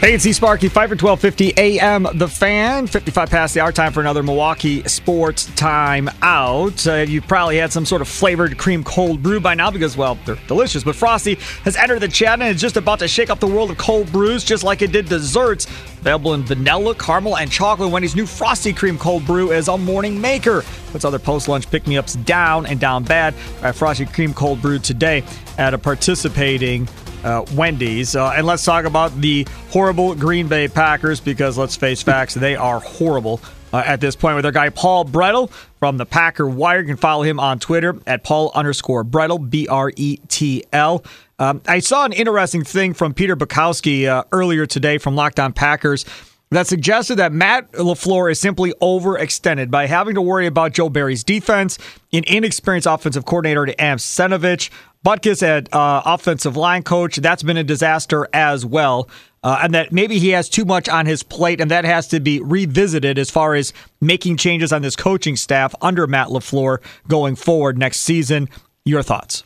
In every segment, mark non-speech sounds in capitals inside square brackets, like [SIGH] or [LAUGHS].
Hey, it's E Sparky, 5 for 1250 AM, The Fan. 55 past the hour, time for another Milwaukee Sports Time Out. Uh, you've probably had some sort of flavored cream cold brew by now because, well, they're delicious. But Frosty has entered the chat and is just about to shake up the world of cold brews just like it did desserts. Available in vanilla, caramel, and chocolate. Wendy's new Frosty Cream Cold Brew is a morning maker. Puts other post lunch pick me ups down and down bad. Right, Frosty Cream Cold Brew today at a participating uh, Wendy's. Uh, and let's talk about the horrible Green Bay Packers because let's face facts, they are horrible. Uh, at this point, with our guy Paul Bretl from the Packer Wire. You can follow him on Twitter at Paul underscore Bretl, B R E T L. Um, I saw an interesting thing from Peter Bukowski uh, earlier today from Locked On Packers that suggested that Matt LaFleur is simply overextended by having to worry about Joe Barry's defense, an inexperienced offensive coordinator to Adam Stenavich, Butkus at uh, offensive line coach. That's been a disaster as well. Uh, and that maybe he has too much on his plate, and that has to be revisited as far as making changes on this coaching staff under Matt LaFleur going forward next season. Your thoughts?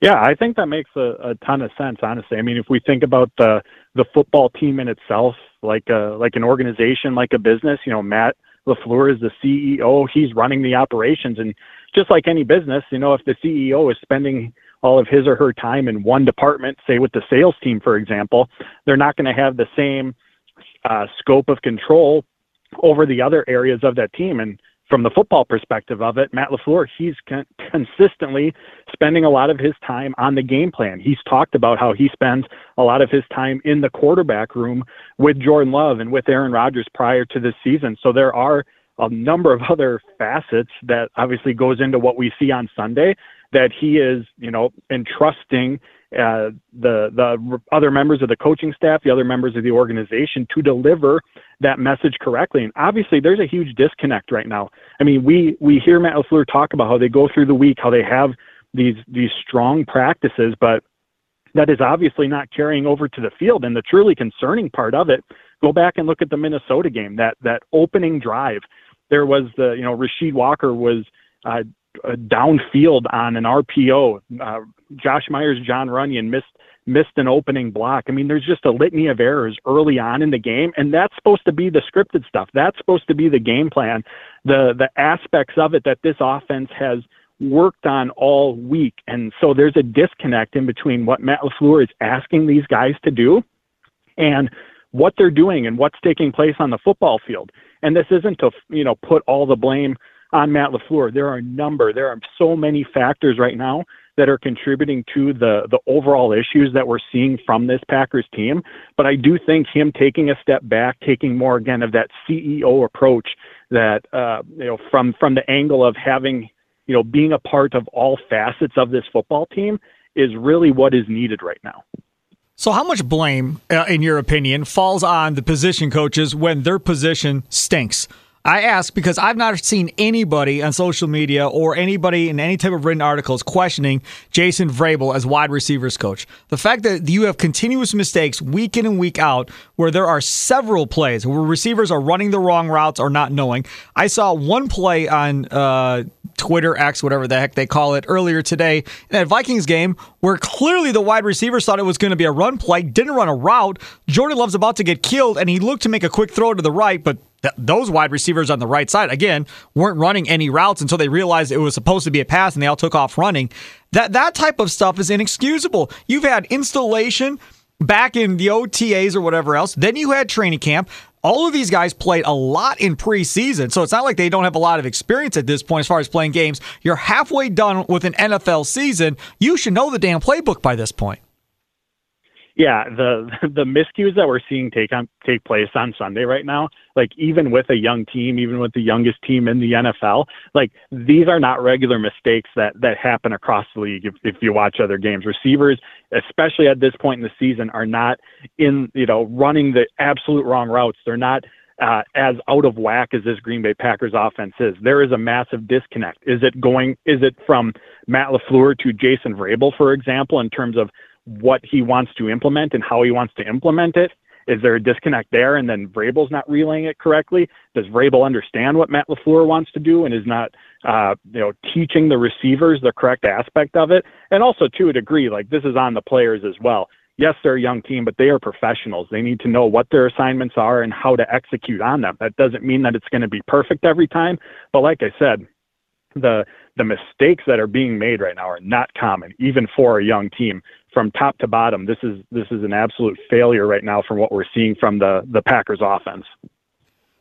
Yeah, I think that makes a, a ton of sense. Honestly, I mean, if we think about the the football team in itself, like a like an organization, like a business, you know, Matt LaFleur is the CEO. He's running the operations, and just like any business, you know, if the CEO is spending all of his or her time in one department, say with the sales team, for example, they're not going to have the same uh, scope of control over the other areas of that team. And from the football perspective of it, Matt LaFleur, he's con- consistently spending a lot of his time on the game plan. He's talked about how he spends a lot of his time in the quarterback room with Jordan Love and with Aaron Rodgers prior to this season. So there are a number of [LAUGHS] other facets that obviously goes into what we see on Sunday that he is, you know, entrusting uh, the the other members of the coaching staff, the other members of the organization to deliver that message correctly. And obviously, there's a huge disconnect right now. I mean, we we hear Matt LaFleur talk about how they go through the week, how they have these these strong practices, but that is obviously not carrying over to the field. And the truly concerning part of it, go back and look at the Minnesota game. That that opening drive, there was the you know Rasheed Walker was. Uh, downfield on an RPO. Uh, Josh Myers, Jon Runyan missed missed an opening block. I mean, there's just a litany of errors early on in the game, and that's supposed to be the scripted stuff. That's supposed to be the game plan, the the aspects of it that this offense has worked on all week. And so there's a disconnect in between what Matt LaFleur is asking these guys to do and what they're doing and what's taking place on the football field. And this isn't to, you know, put all the blame on Matt LaFleur. There are a number, there are so many factors right now that are contributing to the the overall issues that we're seeing from this Packers team. But I do think him taking a step back, taking more again of that CEO approach that uh, you know from from the angle of having you know being a part of all facets of this football team is really what is needed right now. So, how much blame, uh, in your opinion, falls on the position coaches when their position stinks? I ask because I've not seen anybody on social media or anybody in any type of written articles questioning Jason Vrabel as wide receivers coach. The fact that you have continuous mistakes week in and week out where there are several plays where receivers are running the wrong routes or not knowing. I saw one play on uh, Twitter, X, whatever the heck they call it, earlier today in that Vikings game where clearly the wide receivers thought it was going to be a run play, didn't run a route. Jordan Love's about to get killed, and he looked to make a quick throw to the right, but Th- those wide receivers on the right side, again, weren't running any routes until they realized it was supposed to be a pass and they all took off running. That that type of stuff is inexcusable. You've had installation back in the OTAs or whatever else. Then you had training camp. All of these guys played a lot in preseason, so it's not like they don't have a lot of experience at this point as far as playing games. You're halfway done with an NFL season. You should know the damn playbook by this point yeah, the [LAUGHS] the miscues that we're seeing take on take place on Sunday right now, like even with a young team, even with the youngest team in the NFL, like these are not regular mistakes that that happen across the league. If, if you watch other games, receivers, especially at this point in the season, are not in you know running the absolute wrong routes. They're not uh, as out of whack as this Green Bay Packers offense is. There is a massive disconnect. Is it going? Is it from Matt LaFleur to Jason Vrabel, for example, in terms of what he wants to implement and how he wants to implement it. Is there a disconnect there? And then Vrabel's not relaying it correctly. Does Vrabel understand what Matt LaFleur wants to do and is not, uh, you know, teaching the receivers the correct aspect of it? And also to a degree, like this is on the players as well. Yes, they're a young team, but they are professionals. They need to know what their assignments are and how to execute on them. That doesn't mean that it's going to be perfect every time. But like I said, the the mistakes that are being made right now are not common, even for a young team. From top to bottom, this is this is an absolute failure right now from what we're seeing from the the Packers offense.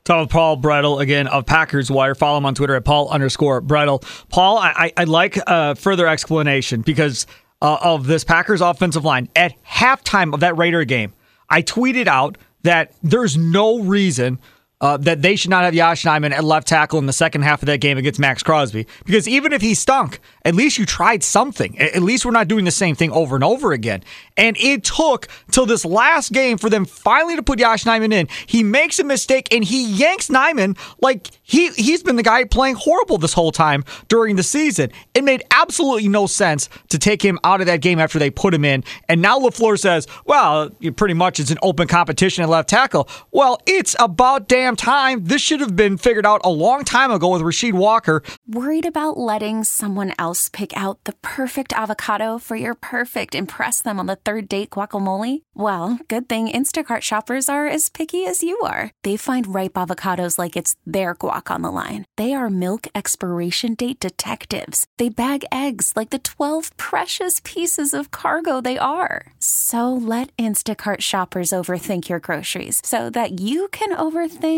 Talk with Paul Bretl again of Packers Wire. Follow him on Twitter at Paul underscore Bretl. Paul, I, I, like uh, further explanation because uh, of this Packers offensive line. At halftime of that Raider game, I tweeted out that there's no reason uh, that they should not have Yosh Nijman at left tackle in the second half of that game against Maxx Crosby. Because even if he stunk, at least you tried something. At least we're not doing the same thing over and over again. And it took till this last game for them finally to put Yosh Nijman in. He makes a mistake and he yanks Nijman like he he's been the guy playing horrible this whole time during the season. It made absolutely no sense to take him out of that game after they put him in. And now LaFleur says, well, pretty much it's an open competition at left tackle. Well, it's about damn time. This should have been figured out a long time ago with Rasheed Walker. Worried about letting someone else pick out the perfect avocado for your perfect impress them on the third date guacamole? Well, good thing Instacart shoppers are as picky as you are. They find ripe avocados like it's their guac on the line. They are milk expiration date detectives. They bag eggs like the 12 precious pieces of cargo they are. So let Instacart shoppers overthink your groceries so that you can overthink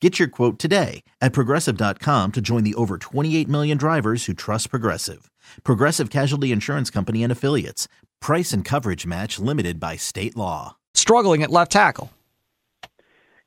Get your quote today at progressive.com to join the over 28 million drivers who trust Progressive. Progressive Casualty Insurance Company and Affiliates. Price and coverage match limited by state law. Struggling at left tackle.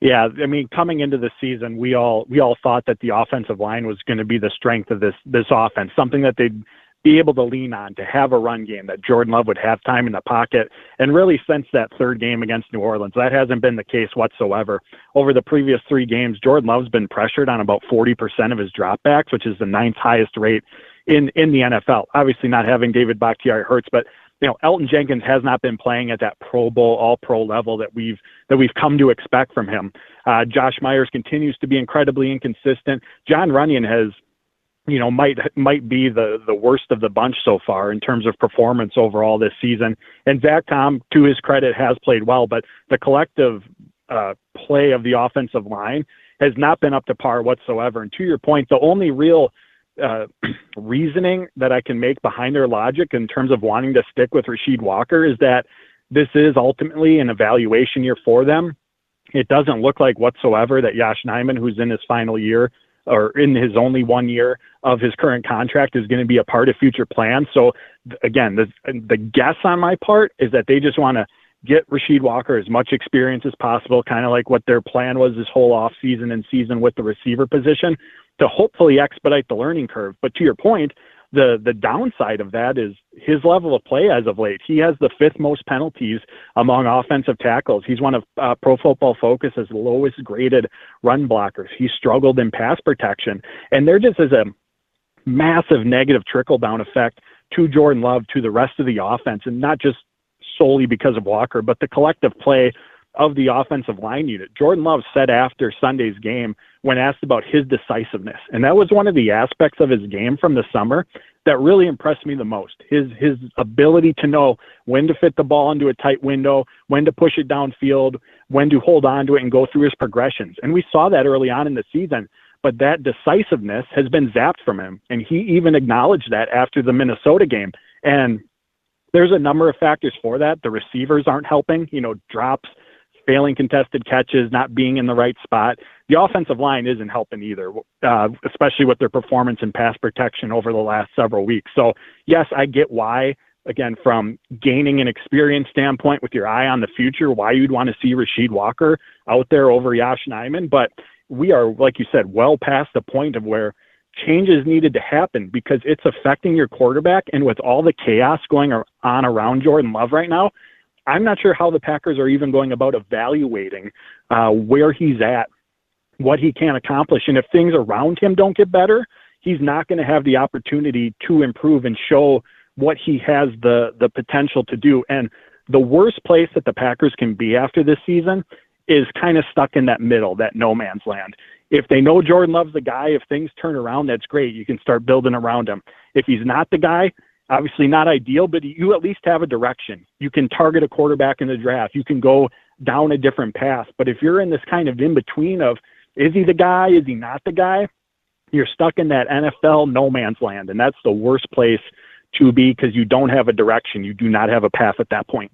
Yeah, I mean, coming into the season, we all we all thought that the offensive line was going to be the strength of this this offense, something that they'd be able to lean on to have a run game that Jordan Love would have time in the pocket. And really, since that third game against New Orleans, that hasn't been the case whatsoever. Over the previous three games, Jordan Love's been pressured on about 40% of his dropbacks, which is the ninth highest rate in in the NFL. Obviously, not having David Bakhtiari hurts, but you know Elgton Jenkins has not been playing at that Pro Bowl, All Pro level that we've that we've come to expect from him. Uh, Josh Myers continues to be incredibly inconsistent. Jon Runyan has you know might might be the the worst of the bunch so far in terms of performance overall this season. And Zach Tom, to his credit, has played well, but the collective uh, play of the offensive line has not been up to par whatsoever. And to your point, the only real uh, [CLEARS THROAT] reasoning that I can make behind their logic in terms of wanting to stick with Rasheed Walker is that this is ultimately an evaluation year for them. it doesn't look like whatsoever that Yosh Nijman, who's in his final year or in his only one year of his current contract, is going to be a part of future plans. So again, the the guess on my part is that they just want to get Rasheed Walker as much experience as possible, kind of like what their plan was this whole off season and season with the receiver position to hopefully expedite the learning curve. But to your point, the the downside of that is his level of play as of late. He has the fifth most penalties among offensive tackles. He's one of uh, Pro Football Focus's lowest graded run blockers. He struggled in pass protection, and there just is a massive negative trickle down effect to Jordan Love to the rest of the offense, and not just solely because of Walker, but the collective play of the offensive line unit. Jordan Love said after Sunday's game when asked about his decisiveness, and that was one of the aspects of his game from the summer that really impressed me the most. His his ability to know when to fit the ball into a tight window, when to push it downfield, when to hold on to it and go through his progressions. And we saw that early on in the season, but that decisiveness has been zapped from him, and he even acknowledged that after the Minnesota game. And there's a number of factors for that. The receivers aren't helping, you know, drops, failing contested catches, not being in the right spot. The offensive line isn't helping either, uh, especially with their performance in pass protection over the last several weeks. So, yes, I get why, again, from gaining an experience standpoint with your eye on the future, why you'd want to see Rasheed Walker out there over Yosh Nijman. But we are, like you said, well past the point of where changes needed to happen because it's affecting your quarterback. And with all the chaos going on around Jordan Love right now, I'm not sure how the Packers are even going about evaluating uh, where he's at, what he can accomplish. And if things around him don't get better, he's not going to have the opportunity to improve and show what he has the the potential to do. And the worst place that the Packers can be after this season is kind of stuck in that middle, that no man's land if they know Jordan Love's the guy, if things turn around, that's great. You can start building around him. If he's not the guy, obviously not ideal, but you at least have a direction. You can target a quarterback in the draft. You can go down a different path. But if you're in this kind of in between of is he the guy, is he not the guy, you're stuck in that NFL no man's land. And that's the worst place to be because you don't have a direction. You do not have a path at that point.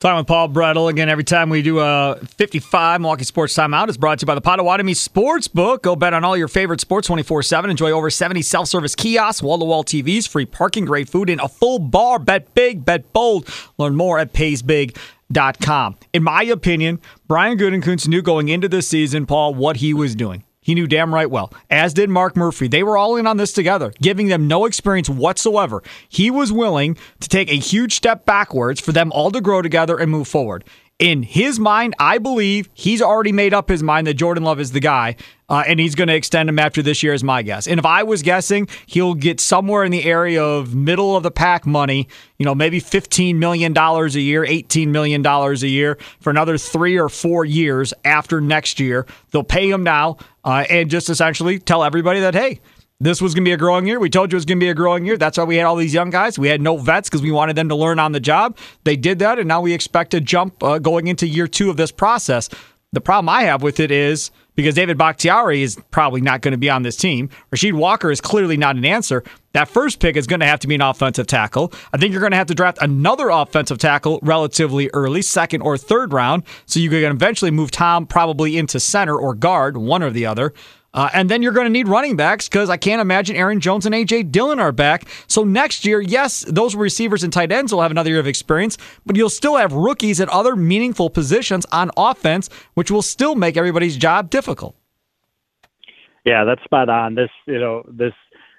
Talking with Paul Bretl. Again, every time we do a 55 Milwaukee Sports Timeout, it's brought to you by the Potawatomi Sportsbook. Go bet on all your favorite sports 24 7. Enjoy over 70 self service kiosks, wall to wall TVs, free parking, great food, and a full bar. Bet big, bet bold. Learn more at paysbig.com. In my opinion, Brian Gutekunst knew going into this season, Paul, what he was doing. He knew damn right well, as did Mark Murphy. They were all in on this together, giving them no experience whatsoever. He was willing to take a huge step backwards for them all to grow together and move forward in his mind, I believe he's already made up his mind that Jordan Love is the guy, uh, and he's going to extend him after this year, is my guess. And if I was guessing, he'll get somewhere in the area of middle of the pack money, you know, maybe $15 million a year, $18 million a year for another three or four years after next year. They'll pay him now uh, and just essentially tell everybody that, hey, this was going to be a growing year. We told you it was going to be a growing year. That's why we had all these young guys. We had no vets because we wanted them to learn on the job. They did that, and now we expect to jump uh, going into year two of this process. The problem I have with it is because David Bakhtiari is probably not going to be on this team. Rasheed Walker is clearly not an answer. That first pick is going to have to be an offensive tackle. I think you're going to have to draft another offensive tackle relatively early, second or third round, so you can eventually move Tom probably into center or guard, one or the other. Uh, and then you're going to need running backs because I can't imagine Aaron Jones and A.J. Dillon are back. So next year, yes, those receivers and tight ends will have another year of experience, but you'll still have rookies at other meaningful positions on offense, which will still make everybody's job difficult. Yeah, that's spot on. This, you know, this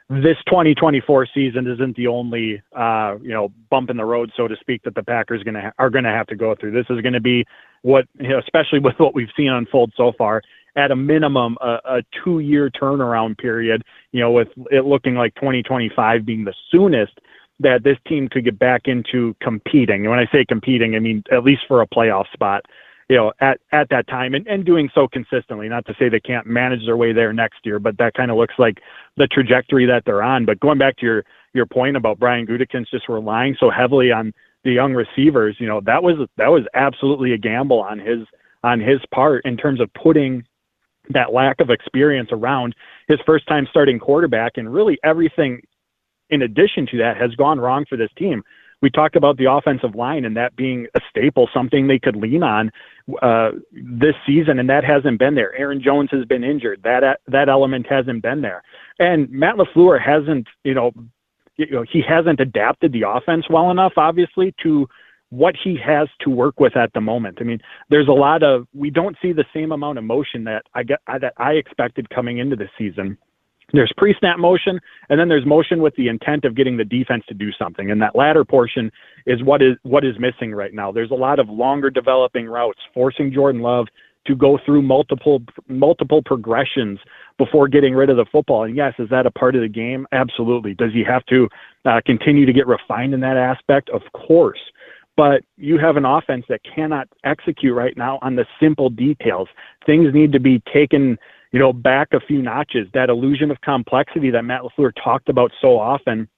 this 2024 season isn't the only uh, you know bump in the road, so to speak, that the Packers gonna ha- are going to have to go through. This is going to be what, you know, especially with what we've seen unfold so far, at a minimum a, a two year turnaround period, you know, with it looking like 2025 being the soonest that this team could get back into competing. And when I say competing, I mean at least for a playoff spot, you know, at, at that time and, and doing so consistently. Not to say they can't manage their way there next year, but that kind of looks like the trajectory that they're on. But going back to your your point about Brian Gutekunst just relying so heavily on the young receivers, you know, that was that was absolutely a gamble on his on his part in terms of putting that lack of experience around his first time starting quarterback and really everything in addition to that has gone wrong for this team. we talked about the offensive line and that being a staple, something they could lean on uh, this season, and that hasn't been there. Aaron Jones has been injured. That that element hasn't been there, and Matt LaFleur hasn't, you know, you know, he hasn't adapted the offense well enough, obviously, to what he has to work with at the moment. I mean, there's a lot of we don't see the same amount of motion that I get that I expected coming into the season. There's pre-snap motion, and then there's motion with the intent of getting the defense to do something. And that latter portion is what is what is missing right now. There's a lot of longer developing routes, forcing Jordan Love to go through multiple multiple progressions before getting rid of the football. And yes, is that a part of the game? Absolutely. Does he have to uh, continue to get refined in that aspect? Of course. But you have an offense that cannot execute right now on the simple details. Things need to be taken you know, back a few notches. That illusion of complexity that Matt LaFleur talked about so often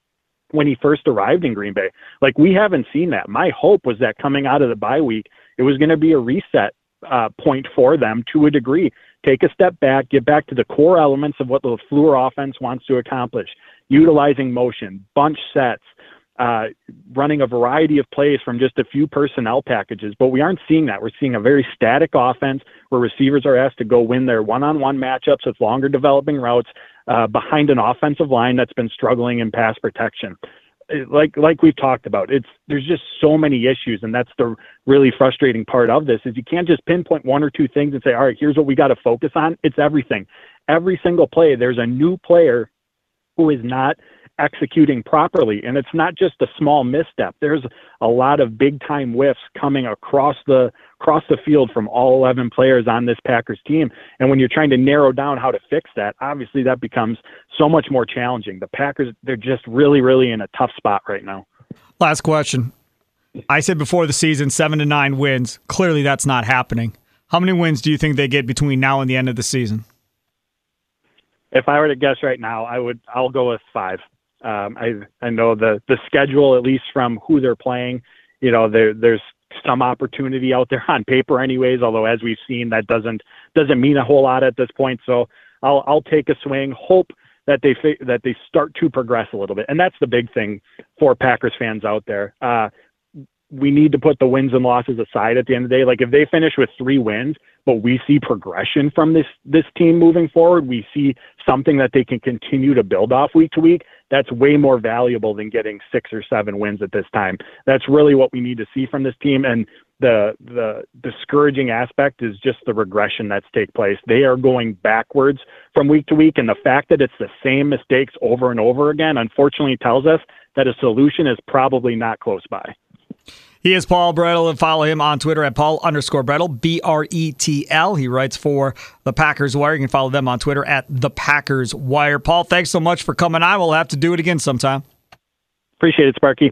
when he first arrived in Green Bay. Like we haven't seen that. My hope was that coming out of the bye week, it was going to be a reset uh, point for them to a degree. Take a step back, get back to the core elements of what the LaFleur offense wants to accomplish, utilizing motion, bunch sets, uh, running a variety of plays from just a few personnel packages, but we aren't seeing that. We're seeing a very static offense where receivers are asked to go win their one-on-one matchups with longer developing routes uh, behind an offensive line that's been struggling in pass protection. Like like we've talked about, it's there's just so many issues, and that's the really frustrating part of this is you can't just pinpoint one or two things and say, all right, here's what we got to focus on. It's everything. Every single play, there's a new player who is not executing properly. And it's not just a small misstep. There's a lot of big time whiffs coming across the across the field from all 11 players on this Packers team. And when you're trying to narrow down how to fix that, obviously that becomes so much more challenging. The Packers they're just really really in a tough spot right now. Last question. I said before the season 7 to 9 wins. Clearly that's not happening. How many wins do you think they get between now and the end of the season? If I were to guess right now, I would I'll go with 5. Um, I I know the the schedule, at least from who they're playing. You know, there there's some opportunity out there on paper, anyways. Although, as we've seen, that doesn't doesn't mean a whole lot at this point. So I'll I'll take a swing. Hope that they that they start to progress a little bit, and that's the big thing for Packers fans out there. Uh, we need to put the wins and losses aside at the end of the day. Like if they finish with three wins, but we see progression from this this team moving forward, we see something that they can continue to build off week to week that's way more valuable than getting six or seven wins at this time. That's really what we need to see from this team. And the the discouraging aspect is just the regression that's take place. They are going backwards from week to week, and the fact that it's the same mistakes over and over again, unfortunately, tells us that a solution is probably not close by. He is Paul Bretl, and follow him on Twitter at Paul underscore Bretl, B R E T L. He writes for the Packers Wire. You can follow them on Twitter at the Packers Wire. Paul, thanks so much for coming on. We'll have to do it again sometime. Appreciate it, Sparky.